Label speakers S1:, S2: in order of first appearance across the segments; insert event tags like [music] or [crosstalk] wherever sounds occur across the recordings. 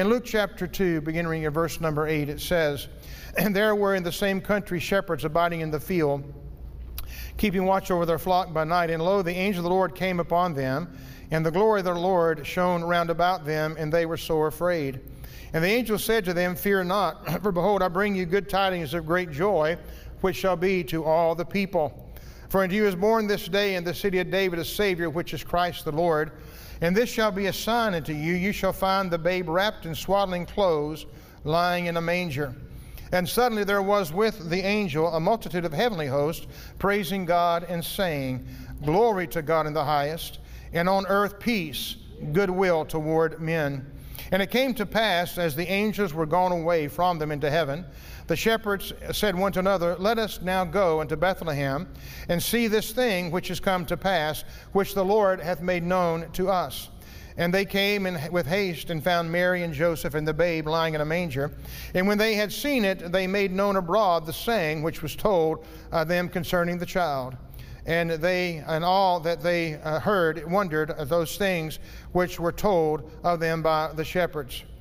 S1: In Luke chapter 2, beginning in verse number 8, it says, And there were in the same country shepherds abiding in the field, keeping watch over their flock by night. And lo, the angel of the Lord came upon them, and the glory of the Lord shone round about them, and they were sore afraid. And the angel said to them, Fear not, [clears throat] for behold, I bring you good tidings of great joy, which shall be to all the people. For unto you is born this day in the city of David a Savior, which is Christ the Lord. And this shall be a sign unto you you shall find the babe wrapped in swaddling clothes, lying in a manger. And suddenly there was with the angel a multitude of heavenly hosts, praising God and saying, Glory to God in the highest, and on earth peace, goodwill toward men. And it came to pass, as the angels were gone away from them into heaven, the shepherds said one to another, Let us now go unto Bethlehem and see this thing which is come to pass, which the Lord hath made known to us. And they came in, with haste and found Mary and Joseph and the babe lying in a manger. And when they had seen it, they made known abroad the saying which was told uh, them concerning the child. And they and all that they uh, heard wondered at those things which were told of them by the shepherds. [clears throat]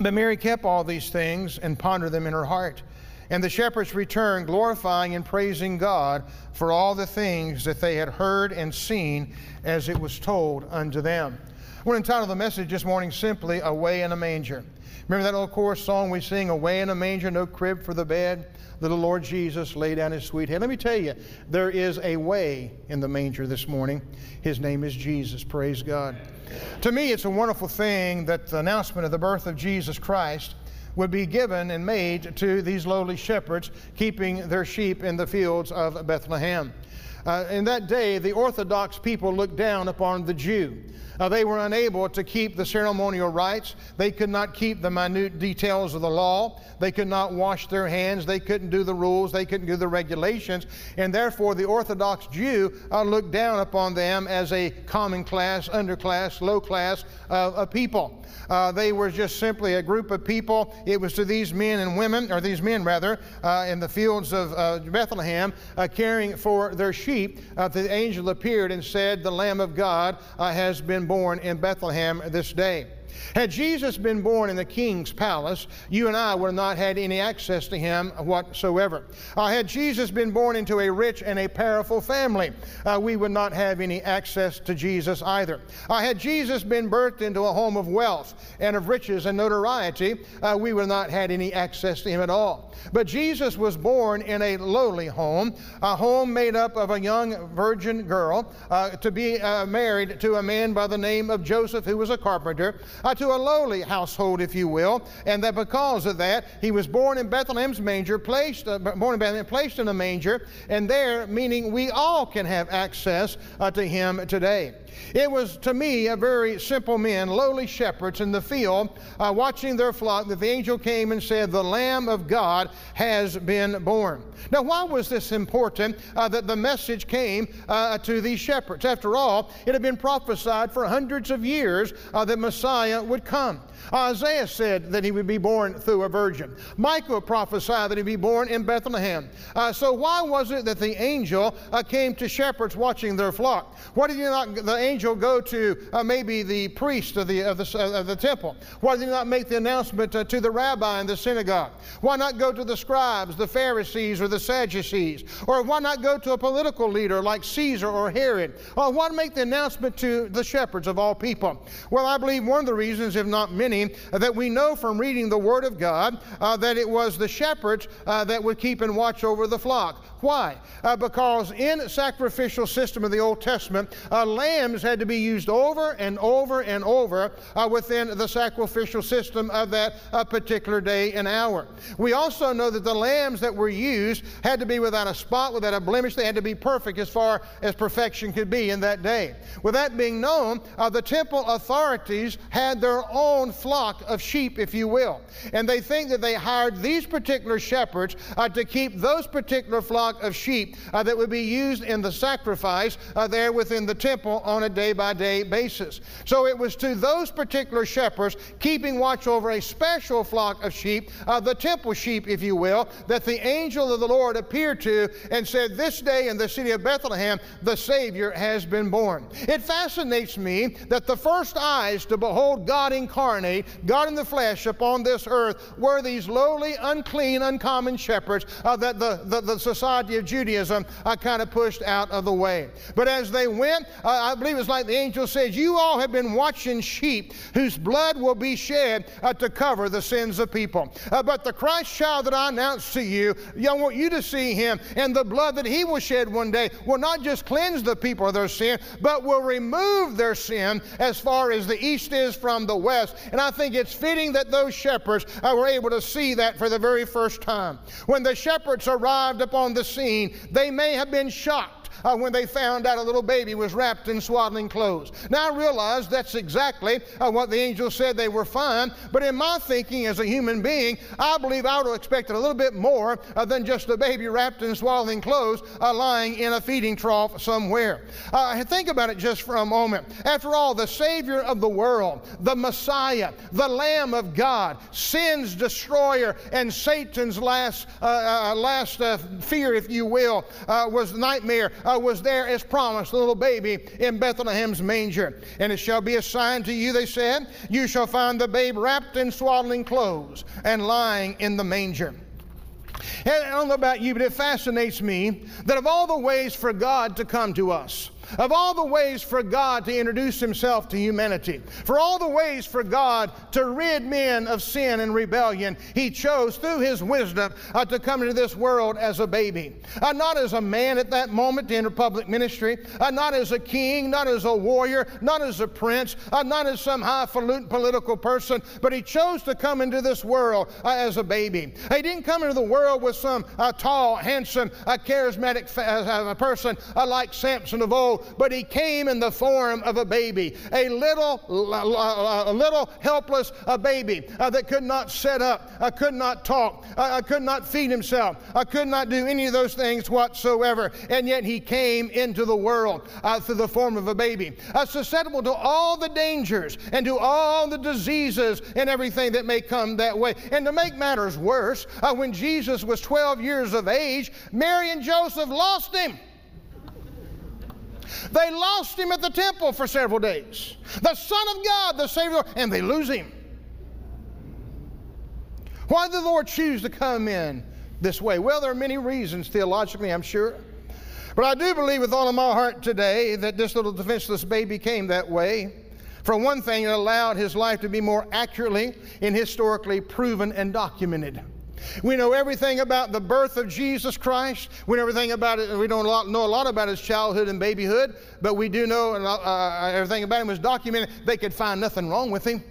S1: But Mary kept all these things and pondered them in her heart. And the shepherds returned, glorifying and praising God for all the things that they had heard and seen as it was told unto them. I want to entitle the message this morning simply, Away in a Manger. Remember that old chorus song we sing, Away in a Manger, no crib for the bed? Little Lord Jesus laid down his sweet head. Let me tell you, there is a way in the manger this morning. His name is Jesus. Praise God. To me, it's a wonderful thing that the announcement of the birth of Jesus Christ would be given and made to these lowly shepherds keeping their sheep in the fields of Bethlehem. Uh, in that day, the Orthodox people looked down upon the Jew. Uh, they were unable to keep the ceremonial rites. They could not keep the minute details of the law. They could not wash their hands. They couldn't do the rules. They couldn't do the regulations. And therefore, the Orthodox Jew uh, looked down upon them as a common class, underclass, low class of people. Uh, they were just simply a group of people. It was to these men and women, or these men rather, uh, in the fields of uh, Bethlehem, uh, caring for their sheep. Uh, the angel appeared and said, The Lamb of God uh, has been born in Bethlehem this day. Had Jesus been born in the king's palace, you and I would have not had any access to him whatsoever. Uh, had Jesus been born into a rich and a powerful family, uh, we would not have any access to Jesus either. Uh, had Jesus been birthed into a home of wealth and of riches and notoriety, uh, we would not had any access to him at all. But Jesus was born in a lowly home, a home made up of a young virgin girl uh, to be uh, married to a man by the name of Joseph, who was a carpenter uh, to a lowly household, if you will, and that because of that, he was born in Bethlehem's manger, placed, uh, born in Bethlehem, placed in a manger, and there, meaning we all can have access uh, to him today. It was to me a very simple men, lowly shepherds in the field, uh, watching their flock, that the angel came and said, The Lamb of God has been born. Now, why was this important uh, that the message came uh, to these shepherds? After all, it had been prophesied for hundreds of years uh, that Messiah would come. Isaiah said that he would be born through a virgin. Micah prophesied that he'd be born in Bethlehem. Uh, so why was it that the angel uh, came to shepherds watching their flock? Why did you not the angel go to uh, maybe the priest of the, of the, of the temple? Why did he not make the announcement uh, to the rabbi in the synagogue? Why not go to the scribes, the Pharisees, or the Sadducees? Or why not go to a political leader like Caesar or Herod? Or why not make the announcement to the shepherds of all people? Well, I believe one of the reasons, if not many, that we know from reading the Word of God uh, that it was the shepherds uh, that would keep and watch over the flock. Why? Uh, because in sacrificial system of the Old Testament, uh, lambs had to be used over and over and over uh, within the sacrificial system of that uh, particular day and hour. We also know that the lambs that were used had to be without a spot, without a blemish. They had to be perfect as far as perfection could be in that day. With that being known, the temple authorities had their own flock of sheep, if you will. And they think that they hired these particular shepherds uh, to keep those particular flock of sheep uh, that would be used in the sacrifice uh, there within the temple on a day by day basis. So it was to those particular shepherds keeping watch over a special flock of sheep, uh, the temple sheep, if you will, that the angel of the Lord appeared to and said, This day in the city of Bethlehem, the Savior has been born. It fascinates me that the first eyes to behold God incarnate, God in the flesh upon this earth, were these lowly, unclean, uncommon shepherds uh, that the, the, the, society of Judaism uh, kind of pushed out of the way. But as they went, uh, I believe it's like the angel says, You all have been watching sheep whose blood will be shed uh, to cover the sins of people. Uh, but the Christ child that I announced to you, I want you to see him, and the blood that he will shed one day will not just cleanse the people of their sin, but will remove their sin as far as the east is from the west. And I think it's fitting that those shepherds uh, were able to see that for the very first time. When the shepherds arrived upon the scene, they may have been shocked uh, when they found out a little baby was wrapped in swaddling clothes. Now I realize that's exactly uh, what the angel said they were fine, but in my thinking as a human being, I believe I would have expected a little bit more uh, than just a baby wrapped in swaddling clothes uh, lying in a feeding trough somewhere. Uh, think about it just for a moment. After all, the Savior of the world, the Messiah, the Lamb of God, sin's destroyer, and Satan's last, uh, last fear, if you will, was nightmare uh, was there as promised, the little baby in Bethlehem's manger. And it shall be a sign to you, they said, you shall find the babe wrapped in swaddling clothes and lying in the manger. And I don't know about you, but it fascinates me that of all the ways for God to come to us, of all the ways for God to introduce Himself to humanity, for all the ways for God to rid men of sin and rebellion, He chose through His wisdom uh, to come into this world as a baby. Uh, not as a man at that moment to enter public ministry, uh, not as a king, not as a warrior, not as a prince, uh, not as some highfalutin political person, but He chose to come into this world uh, as a baby. He didn't come into the world with some uh, tall, handsome, charismatic fa- person like Samson of old but he came in the form of a baby, a little, a little helpless a baby uh, that could not sit up, uh, could not talk, uh, could not feed himself, uh, could not do any of those things whatsoever. And yet he came into the world uh, through the form of a baby, uh, susceptible to all the dangers and to all the diseases and everything that may come that way. And to make matters worse, when Jesus was 12 years of age, Mary and Joseph lost him. They lost him at the temple for several days. The Son of God, the Savior, and they lose him. Why did the Lord choose to come in this way? Well, there are many reasons theologically, I'm sure. But I do believe with all of my heart today that this little defenseless baby came that way. For one thing, it allowed his life to be more accurately and historically proven and documented. We know everything about the birth of Jesus Christ. We know everything about it. We don't know a lot about his childhood and babyhood, but we do know uh, everything about him was documented. They could find nothing wrong with him.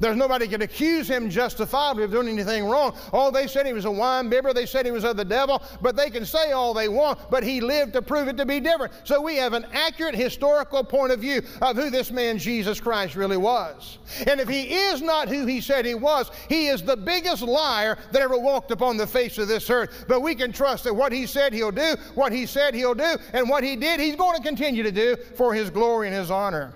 S1: There's nobody can accuse him justifiably of doing anything wrong. Oh, they said he was a wine bibber. They said he was of the devil. But they can say all they want, but he lived to prove it to be different. So we have an accurate historical point of view of who this man Jesus Christ really was. And if he is not who he said he was, he is the biggest liar that ever walked upon the face of this earth. But we can trust that what he said he'll do, what he said he'll do, and what he did he's going to continue to do for his glory and his honor.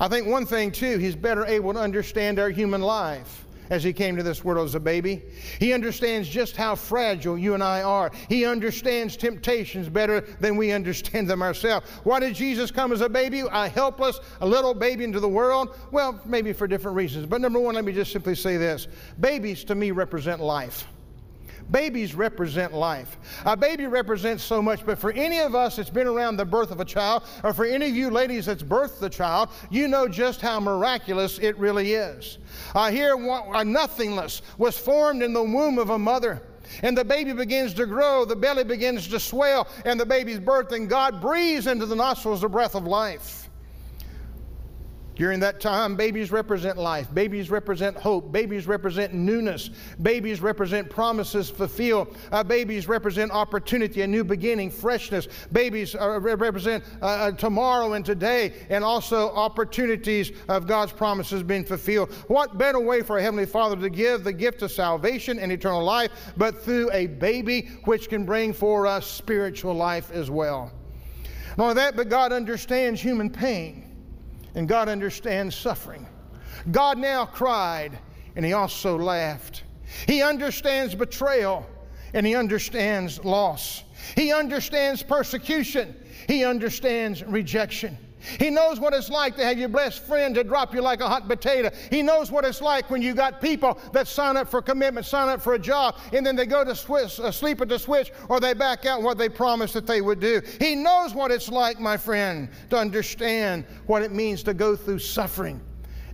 S1: I think one thing, too, he's better able to understand our human life as he came to this world as a baby. He understands just how fragile you and I are. He understands temptations better than we understand them ourselves. Why did Jesus come as a baby, a helpless, a little baby into the world? Well, maybe for different reasons. But number one, let me just simply say this babies to me represent life. Babies represent life. A baby represents so much, but for any of us that's been around the birth of a child, or for any of you ladies that's birthed the child, you know just how miraculous it really is. Uh, here, a nothingness was formed in the womb of a mother. And the baby begins to grow, the belly begins to swell, and the baby's birth, and God breathes into the nostrils the breath of life. During that time, babies represent life. Babies represent hope. Babies represent newness. Babies represent promises fulfilled. Uh, babies represent opportunity, a new beginning, freshness. Babies uh, represent uh, uh, tomorrow and today, and also opportunities of God's promises being fulfilled. What better way for a Heavenly Father to give the gift of salvation and eternal life but through a baby which can bring for us spiritual life as well? Not only that, but God understands human pain. And God understands suffering. God now cried, and He also laughed. He understands betrayal, and He understands loss. He understands persecution. He understands rejection. He knows what it's like to have your best friend to drop you like a hot potato. He knows what it's like when you got people that sign up for commitment, sign up for a job, and then they go to uh, sleep at the switch or they back out what they promised that they would do. He knows what it's like, my friend, to understand what it means to go through suffering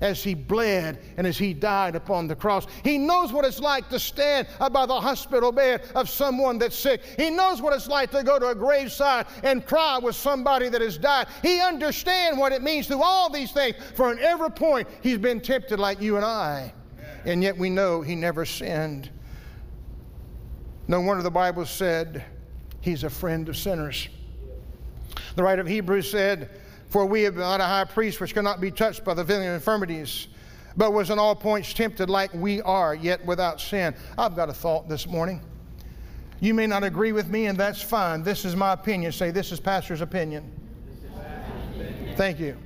S1: as he bled and as he died upon the cross. He knows what it's like to stand by the hospital bed of someone that's sick. He knows what it's like to go to a graveside and cry with somebody that has died. He understands what it means through all these things. For in every point, he's been tempted like you and I. And yet we know he never sinned. No wonder the Bible said he's a friend of sinners. The writer of Hebrews said, for we have not a high priest which cannot be touched by the feeling of infirmities, but was in all points tempted like we are, yet without sin. I've got a thought this morning. You may not agree with me, and that's fine. This is my opinion. Say, this is Pastor's opinion. Thank you.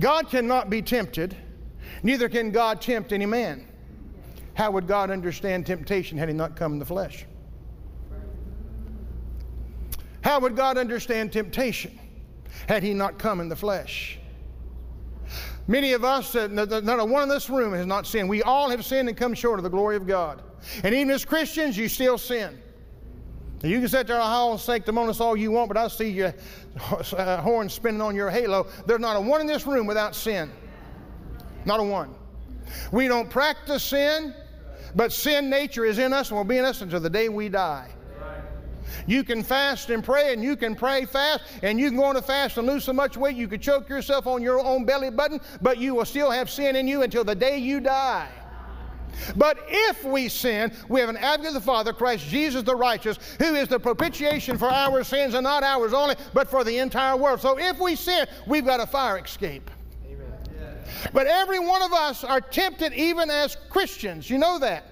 S1: God cannot be tempted, neither can God tempt any man. How would God understand temptation had he not come in the flesh? How would God understand temptation? Had he not come in the flesh. Many of us, uh, not a one in this room has not sinned. We all have sinned and come short of the glory of God. And even as Christians, you still sin. You can sit there and howl sanctimonious all you want, but I see your uh, horn spinning on your halo. There's not a one in this room without sin. Not a one. We don't practice sin, but sin nature is in us and will be in us until the day we die. You can fast and pray, and you can pray fast, and you can go on a fast and lose so much weight you could choke yourself on your own belly button, but you will still have sin in you until the day you die. But if we sin, we have an advocate of the Father, Christ Jesus the righteous, who is the propitiation for our sins, and not ours only, but for the entire world. So if we sin, we've got a fire escape. Amen. But every one of us are tempted even as Christians. You know that.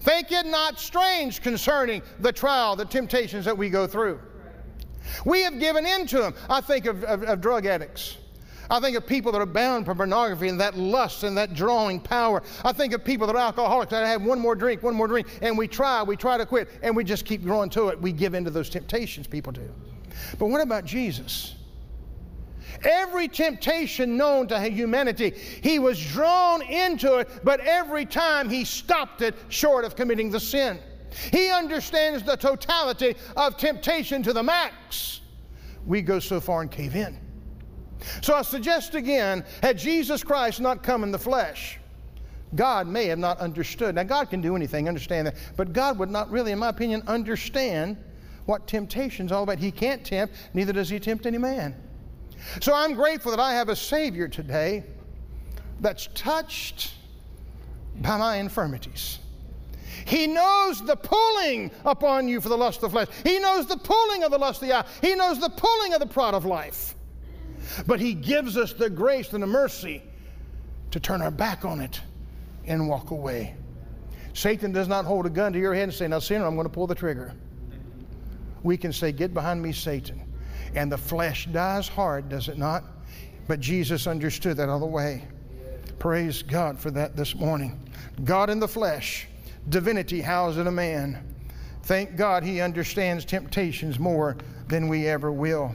S1: Think it not strange concerning the trial, the temptations that we go through. We have given in to them. I think of, of, of drug addicts. I think of people that are bound for pornography and that lust and that drawing power. I think of people that are alcoholics that have one more drink, one more drink, and we try, we try to quit, and we just keep growing to it. We give in to those temptations, people do. But what about Jesus? Every temptation known to humanity, he was drawn into it, but every time he stopped it short of committing the sin. He understands the totality of temptation to the max. We go so far and cave in. So I suggest again, had Jesus Christ not come in the flesh, God may have not understood. Now, God can do anything, understand that. But God would not really, in my opinion, understand what temptation's all about. He can't tempt, neither does He tempt any man. So I'm grateful that I have a Savior today that's touched by my infirmities. He knows the pulling upon you for the lust of the flesh. He knows the pulling of the lust of the eye. He knows the pulling of the pride of life. But He gives us the grace and the mercy to turn our back on it and walk away. Satan does not hold a gun to your head and say, Now, sinner, I'm going to pull the trigger. We can say, Get behind me, Satan and the flesh dies hard, does it not? But Jesus understood that other way. Praise God for that this morning. God in the flesh, divinity housed in a man. Thank God he understands temptations more than we ever will.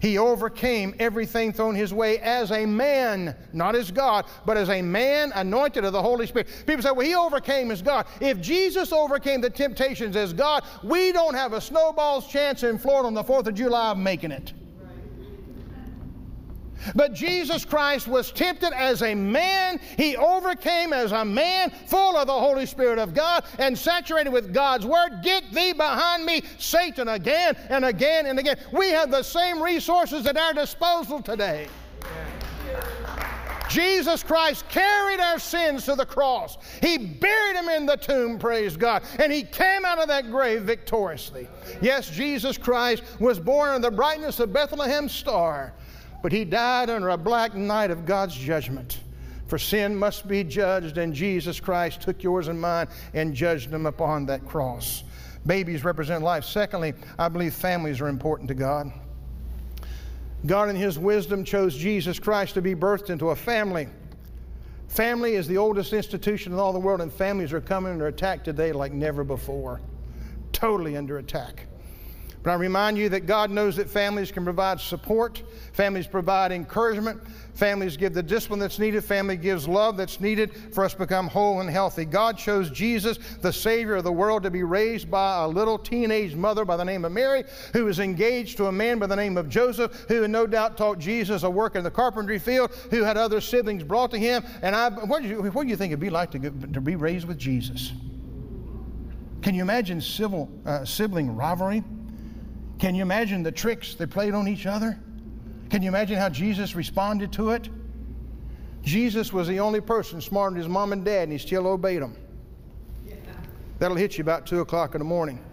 S1: He overcame everything thrown his way as a man, not as God, but as a man anointed of the Holy Spirit. People say, well, he overcame as God. If Jesus overcame the temptations as God, we don't have a snowball's chance in Florida on the 4th of July of making it. But Jesus Christ was tempted as a man. He overcame as a man, full of the Holy Spirit of God and saturated with God's Word. Get thee behind me, Satan, again and again and again. We have the same resources at our disposal today. Jesus Christ carried our sins to the cross. He buried them in the tomb, praise God, and He came out of that grave victoriously. Yes, Jesus Christ was born in the brightness of Bethlehem's star, but He died under a black night of God's judgment. For sin must be judged, and Jesus Christ took yours and mine and judged them upon that cross. Babies represent life. Secondly, I believe families are important to God. God, in His wisdom, chose Jesus Christ to be birthed into a family. Family is the oldest institution in all the world, and families are coming under attack today like never before. Totally under attack. But I remind you that God knows that families can provide support, families provide encouragement, families give the discipline that's needed, family gives love that's needed for us to become whole and healthy. God chose Jesus, the Savior of the world, to be raised by a little teenage mother by the name of Mary, who was engaged to a man by the name of Joseph, who no doubt taught Jesus a work in the carpentry field, who had other siblings brought to him. And I, what, do you, what do you think it'd be like to, to be raised with Jesus? Can you imagine civil, uh, sibling rivalry? Can you imagine the tricks they played on each other? Can you imagine how Jesus responded to it? Jesus was the only person smarter than his mom and dad, and he still obeyed them. That'll hit you about 2 o'clock in the morning.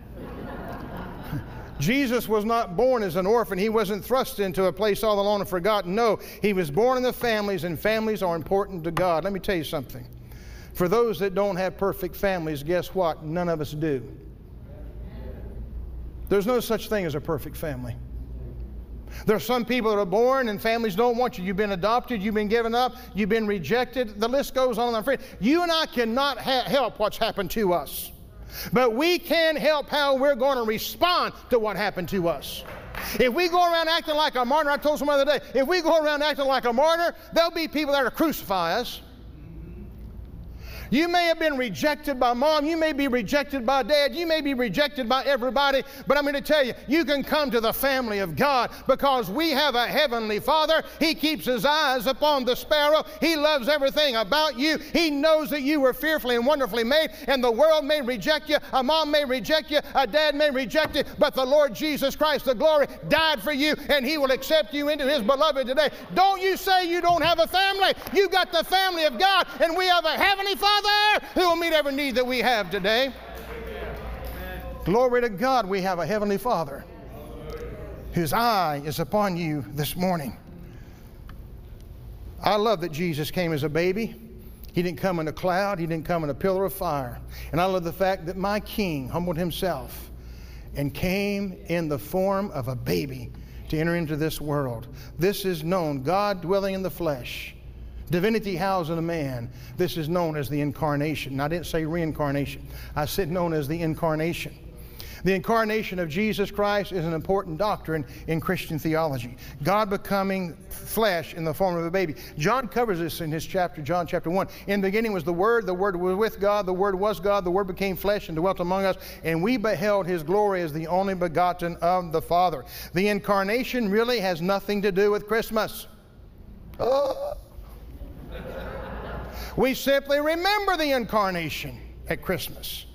S1: [laughs] Jesus was not born as an orphan. He wasn't thrust into a place all alone and forgotten. No, he was born in the families, and families are important to God. Let me tell you something. For those that don't have perfect families, guess what? None of us do. There's no such thing as a perfect family. There are some people that are born and families don't want you. You've been adopted, you've been given up, you've been rejected. The list goes on and on. You and I cannot ha- help what's happened to us, but we can help how we're going to respond to what happened to us. If we go around acting like a martyr, I told someone the other day, if we go around acting like a martyr, there'll be people that will crucify us. You may have been rejected by mom. You may be rejected by dad. You may be rejected by everybody. But I'm going to tell you, you can come to the family of God because we have a heavenly Father. He keeps his eyes upon the sparrow. He loves everything about you. He knows that you were fearfully and wonderfully made, and the world may reject you. A mom may reject you. A dad may reject you. But the Lord Jesus Christ, the glory, died for you, and he will accept you into his beloved today. Don't you say you don't have a family. You got the family of God, and we have a heavenly Father Father who will meet every need that we have today. Glory to God, we have a Heavenly Father whose eye is upon you this morning. I love that Jesus came as a baby. He didn't come in a cloud, He didn't come in a pillar of fire. And I love the fact that my King humbled Himself and came in the form of a baby to enter into this world. This is known, God dwelling in the flesh Divinity housed in a man. This is known as the incarnation. I didn't say reincarnation, I said known as the incarnation. The incarnation of Jesus Christ is an important doctrine in Christian theology. God becoming flesh in the form of a baby. John covers this in his chapter, John chapter 1. In the beginning was the Word, the Word was with God, the Word was God, the Word became flesh and dwelt among us, and we beheld his glory as the only begotten of the Father. The incarnation really has nothing to do with Christmas. Oh. We simply remember the incarnation at Christmas.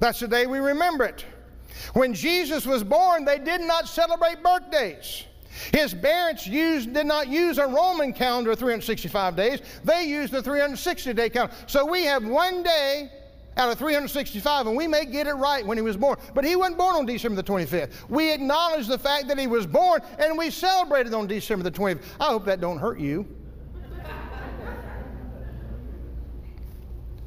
S1: That's the day we remember it. When Jesus was born, they did not celebrate birthdays. His parents used, did not use a Roman calendar of 365 days. They used the 360 day calendar. So we have one day out of 365, and we may get it right when he was born. But he wasn't born on December the 25th. We acknowledge the fact that he was born, and we celebrated on December the 25th. I hope that don't hurt you.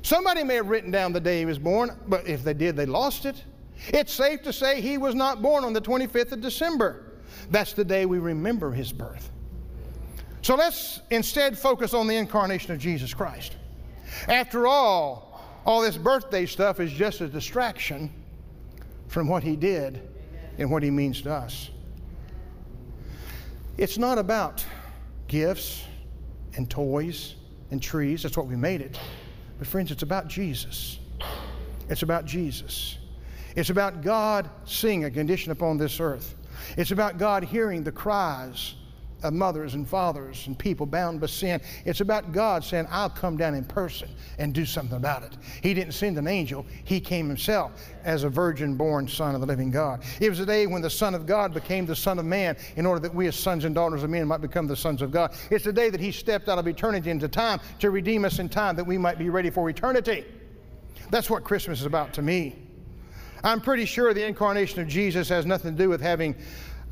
S1: Somebody may have written down the day he was born, but if they did, they lost it. It's safe to say he was not born on the 25th of December. That's the day we remember his birth. So let's instead focus on the incarnation of Jesus Christ. After all, all this birthday stuff is just a distraction from what he did and what he means to us. It's not about gifts and toys and trees. That's what we made it. But, friends, it's about Jesus. It's about Jesus. It's about God seeing a condition upon this earth. It's about God hearing the cries of mothers and fathers and people bound by sin. It's about God saying, I'll come down in person and do something about it. He didn't send an angel, He came Himself as a virgin born Son of the living God. It was a day when the Son of God became the Son of Man in order that we, as sons and daughters of men, might become the sons of God. It's the day that He stepped out of eternity into time to redeem us in time that we might be ready for eternity. That's what Christmas is about to me. I'm pretty sure the incarnation of Jesus has nothing to do with having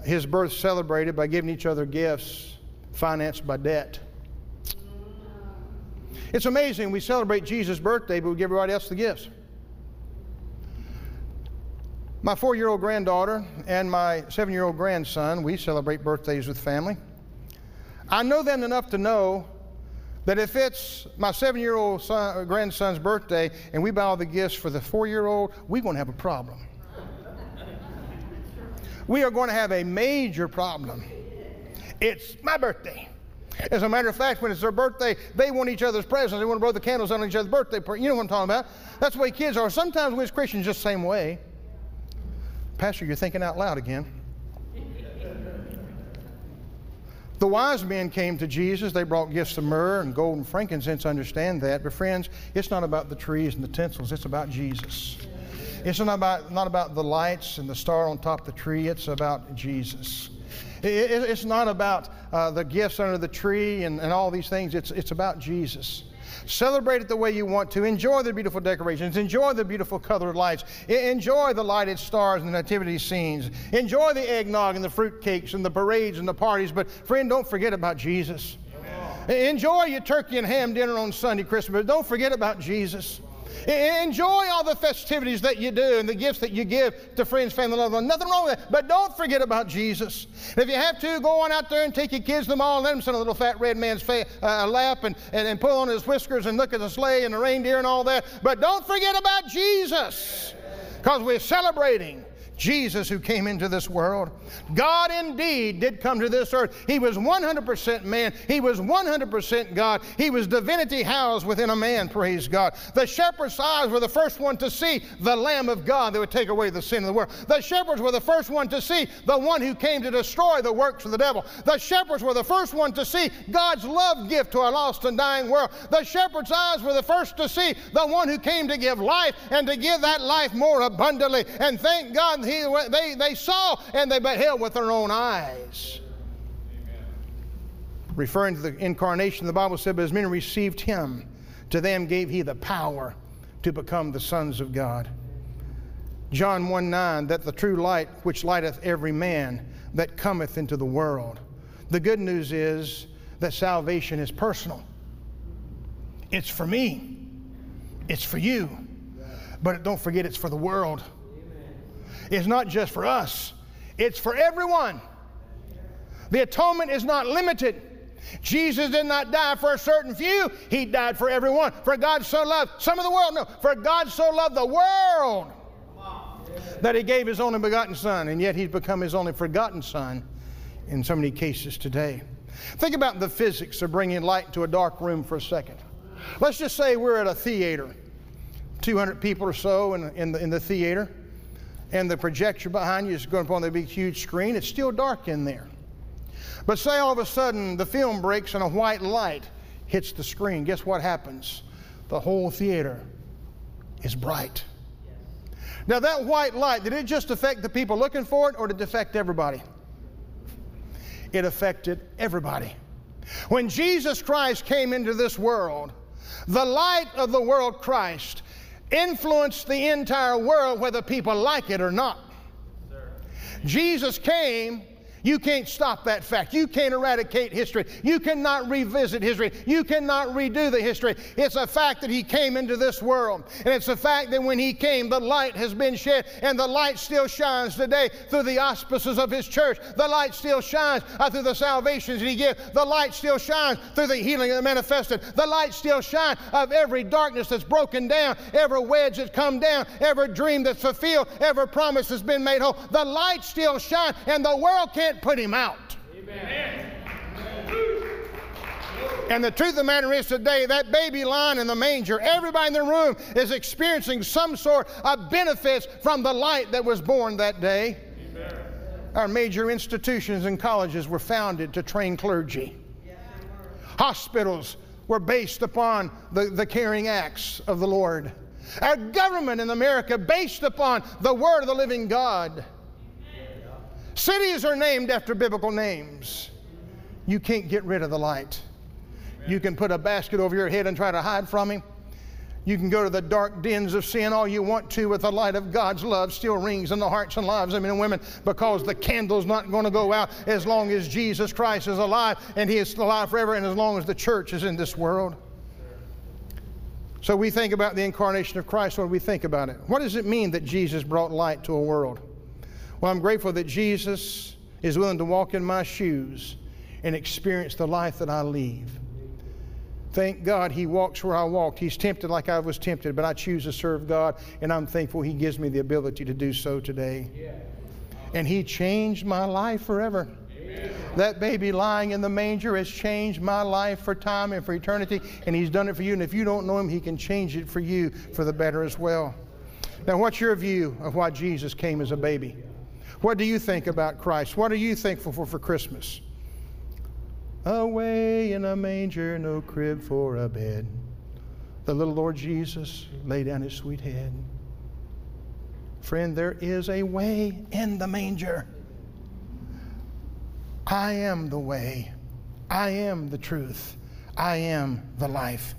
S1: his birth celebrated by giving each other gifts financed by debt. It's amazing. We celebrate Jesus' birthday, but we give everybody else the gifts. My four year old granddaughter and my seven year old grandson, we celebrate birthdays with family. I know them enough to know that if it's my seven year old grandson's birthday and we buy all the gifts for the four year old, we're going to have a problem we are going to have a major problem. It's my birthday. As a matter of fact, when it's their birthday, they want each other's presents. They want to blow the candles on each other's birthday. You know what I'm talking about? That's the way kids are. Sometimes we as Christians just the same way. Pastor, you're thinking out loud again. The wise men came to Jesus. They brought gifts of myrrh and gold and frankincense. Understand that. But, friends, it's not about the trees and the tinsels, it's about Jesus. It's not about, not about the lights and the star on top of the tree, it's about Jesus. It, it, it's not about uh, the gifts under the tree and, and all these things, it's, it's about Jesus. Celebrate it the way you want to. Enjoy the beautiful decorations. Enjoy the beautiful colored lights. Enjoy the lighted stars and the nativity scenes. Enjoy the eggnog and the fruitcakes and the parades and the parties. But, friend, don't forget about Jesus. Enjoy your turkey and ham dinner on Sunday, Christmas, but don't forget about Jesus. Enjoy all the festivities that you do and the gifts that you give to friends, family, loved ones. Nothing wrong with that. But don't forget about Jesus. if you have to, go on out there and take your kids to the mall and let them sit on a little fat red man's fa- uh, lap and, and, and pull on his whiskers and look at the sleigh and the reindeer and all that. But don't forget about Jesus because we're celebrating Jesus who came into this world. God indeed did come to this earth. He was 100% man, He was 100% God. He was divinity housed within a man, praise God. The shepherds' eyes were the first one to see the Lamb of God that would take away the sin of the world. The shepherds were the first one to see the one who came to destroy the works of the devil. The shepherds were the first one to see God's love gift to a lost and dying world. The shepherds' eyes were the first to see the one who came to give life and to give that life more abundantly. And thank God he, they, they saw and they beheld with their own eyes. Amen. Referring to the incarnation, the Bible said, But as many received him, to them gave he the power to become the sons of God. John 1 9, that the true light which lighteth every man that cometh into the world. The good news is that salvation is personal. It's for me, it's for you. But don't forget, it's for the world is not just for us, it's for everyone. The atonement is not limited. Jesus did not die for a certain few, He died for everyone. For God so loved some of the world, no, for God so loved the world that He gave His only begotten Son, and yet He's become His only forgotten Son in so many cases today. Think about the physics of bringing light to a dark room for a second. Let's just say we're at a theater, 200 people or so in, in, the, in the theater and the projector behind you is going up on the big huge screen, it's still dark in there. But say all of a sudden the film breaks and a white light hits the screen. Guess what happens? The whole theater is bright. Now, that white light, did it just affect the people looking for it or did it affect everybody? It affected everybody. When Jesus Christ came into this world, the light of the world, Christ, influence the entire world whether people like it or not. Jesus came you can't stop that fact. You can't eradicate history. You cannot revisit history. You cannot redo the history. It's a fact that He came into this world. And it's a fact that when He came, the light has been shed, and the light still shines today through the auspices of His church. The light still shines uh, through the salvations that He gives. The light still shines through the healing that manifested. The light still shines of every darkness that's broken down, every wedge that's come down, every dream that's fulfilled, every promise that's been made whole. The light still shines, and the world can't can't put him out. Amen. And the truth of the matter is today, that baby lying in the manger, everybody in the room is experiencing some sort of benefits from the light that was born that day. Amen. our major institutions and colleges were founded to train clergy. Hospitals were based upon the, the caring acts of the Lord. Our government in America based upon the Word of the living God. Cities are named after biblical names. You can't get rid of the light. You can put a basket over your head and try to hide from Him. You can go to the dark dens of sin all you want to, but the light of God's love still rings in the hearts and lives of men and women because the candle's not going to go out as long as Jesus Christ is alive and He is alive forever and as long as the church is in this world. So we think about the incarnation of Christ. when we think about it? What does it mean that Jesus brought light to a world? Well, I'm grateful that Jesus is willing to walk in my shoes and experience the life that I leave. Thank God he walks where I walked. He's tempted like I was tempted, but I choose to serve God, and I'm thankful he gives me the ability to do so today. And he changed my life forever. That baby lying in the manger has changed my life for time and for eternity, and he's done it for you. And if you don't know him, he can change it for you for the better as well. Now, what's your view of why Jesus came as a baby? What do you think about Christ? What are you thankful for for Christmas? Away in a manger, no crib for a bed. The little Lord Jesus lay down his sweet head. Friend, there is a way in the manger. I am the way. I am the truth. I am the life.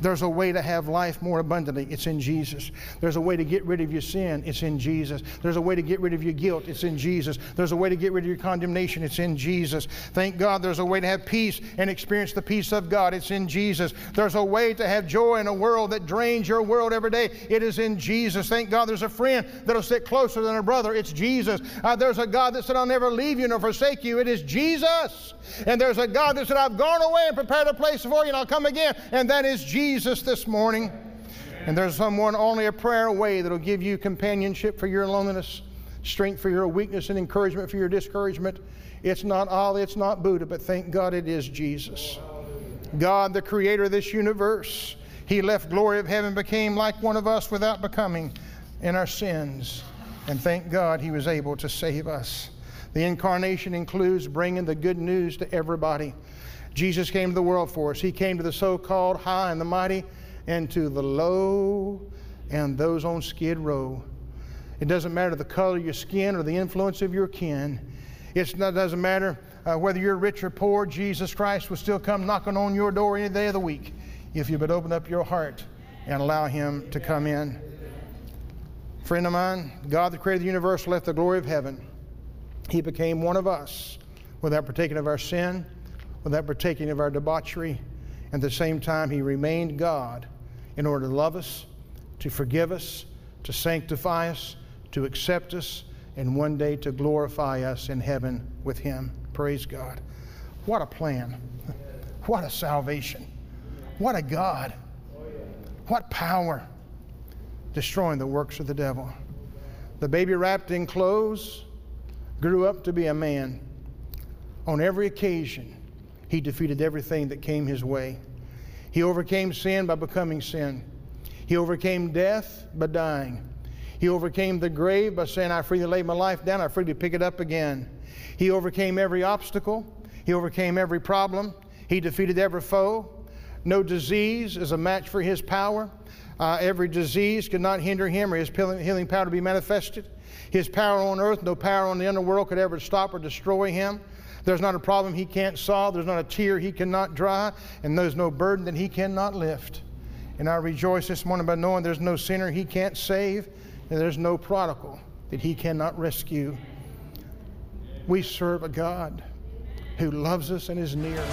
S1: There's a way to have life more abundantly. It's in Jesus. There's a way to get rid of your sin. It's in Jesus. There's a way to get rid of your guilt. It's in Jesus. There's a way to get rid of your condemnation. It's in Jesus. Thank God there's a way to have peace and experience the peace of God. It's in Jesus. There's a way to have joy in a world that drains your world every day. It is in Jesus. Thank God there's a friend that'll sit closer than a brother. It's Jesus. Uh, there's a God that said, I'll never leave you nor forsake you. It is Jesus. And there's a God that said, I've gone away and prepared a place for you and I'll come again. And that is Jesus this morning. And there's someone only a prayer away that'll give you companionship for your loneliness, strength for your weakness, and encouragement for your discouragement. It's not Allah, it's not Buddha, but thank God it is Jesus. God, the creator of this universe, He left glory of heaven, became like one of us without becoming in our sins. And thank God He was able to save us. The incarnation includes bringing the good news to everybody. Jesus came to the world for us. He came to the so called high and the mighty and to the low and those on skid row. It doesn't matter the color of your skin or the influence of your kin. It doesn't matter uh, whether you're rich or poor, Jesus Christ will still come knocking on your door any day of the week if you but open up your heart and allow Him to come in. Friend of mine, God, the creator of the universe, left the glory of heaven he became one of us without partaking of our sin, without partaking of our debauchery. At the same time, He remained God in order to love us, to forgive us, to sanctify us, to accept us, and one day to glorify us in heaven with Him. Praise God. What a plan. What a salvation. What a God. What power. Destroying the works of the devil. The baby wrapped in clothes grew up to be a man. On every occasion, he defeated everything that came his way. He overcame sin by becoming sin. He overcame death by dying. He overcame the grave by saying, I freely lay my life down, I freely pick it up again. He overcame every obstacle. He overcame every problem. He defeated every foe. No disease is a match for his power. Uh, every disease could not hinder him or his healing power to be manifested. His power on earth, no power on the underworld could ever stop or destroy him. There's not a problem he can't solve. There's not a tear he cannot dry. And there's no burden that he cannot lift. And I rejoice this morning by knowing there's no sinner he can't save, and there's no prodigal that he cannot rescue. We serve a God who loves us and is near.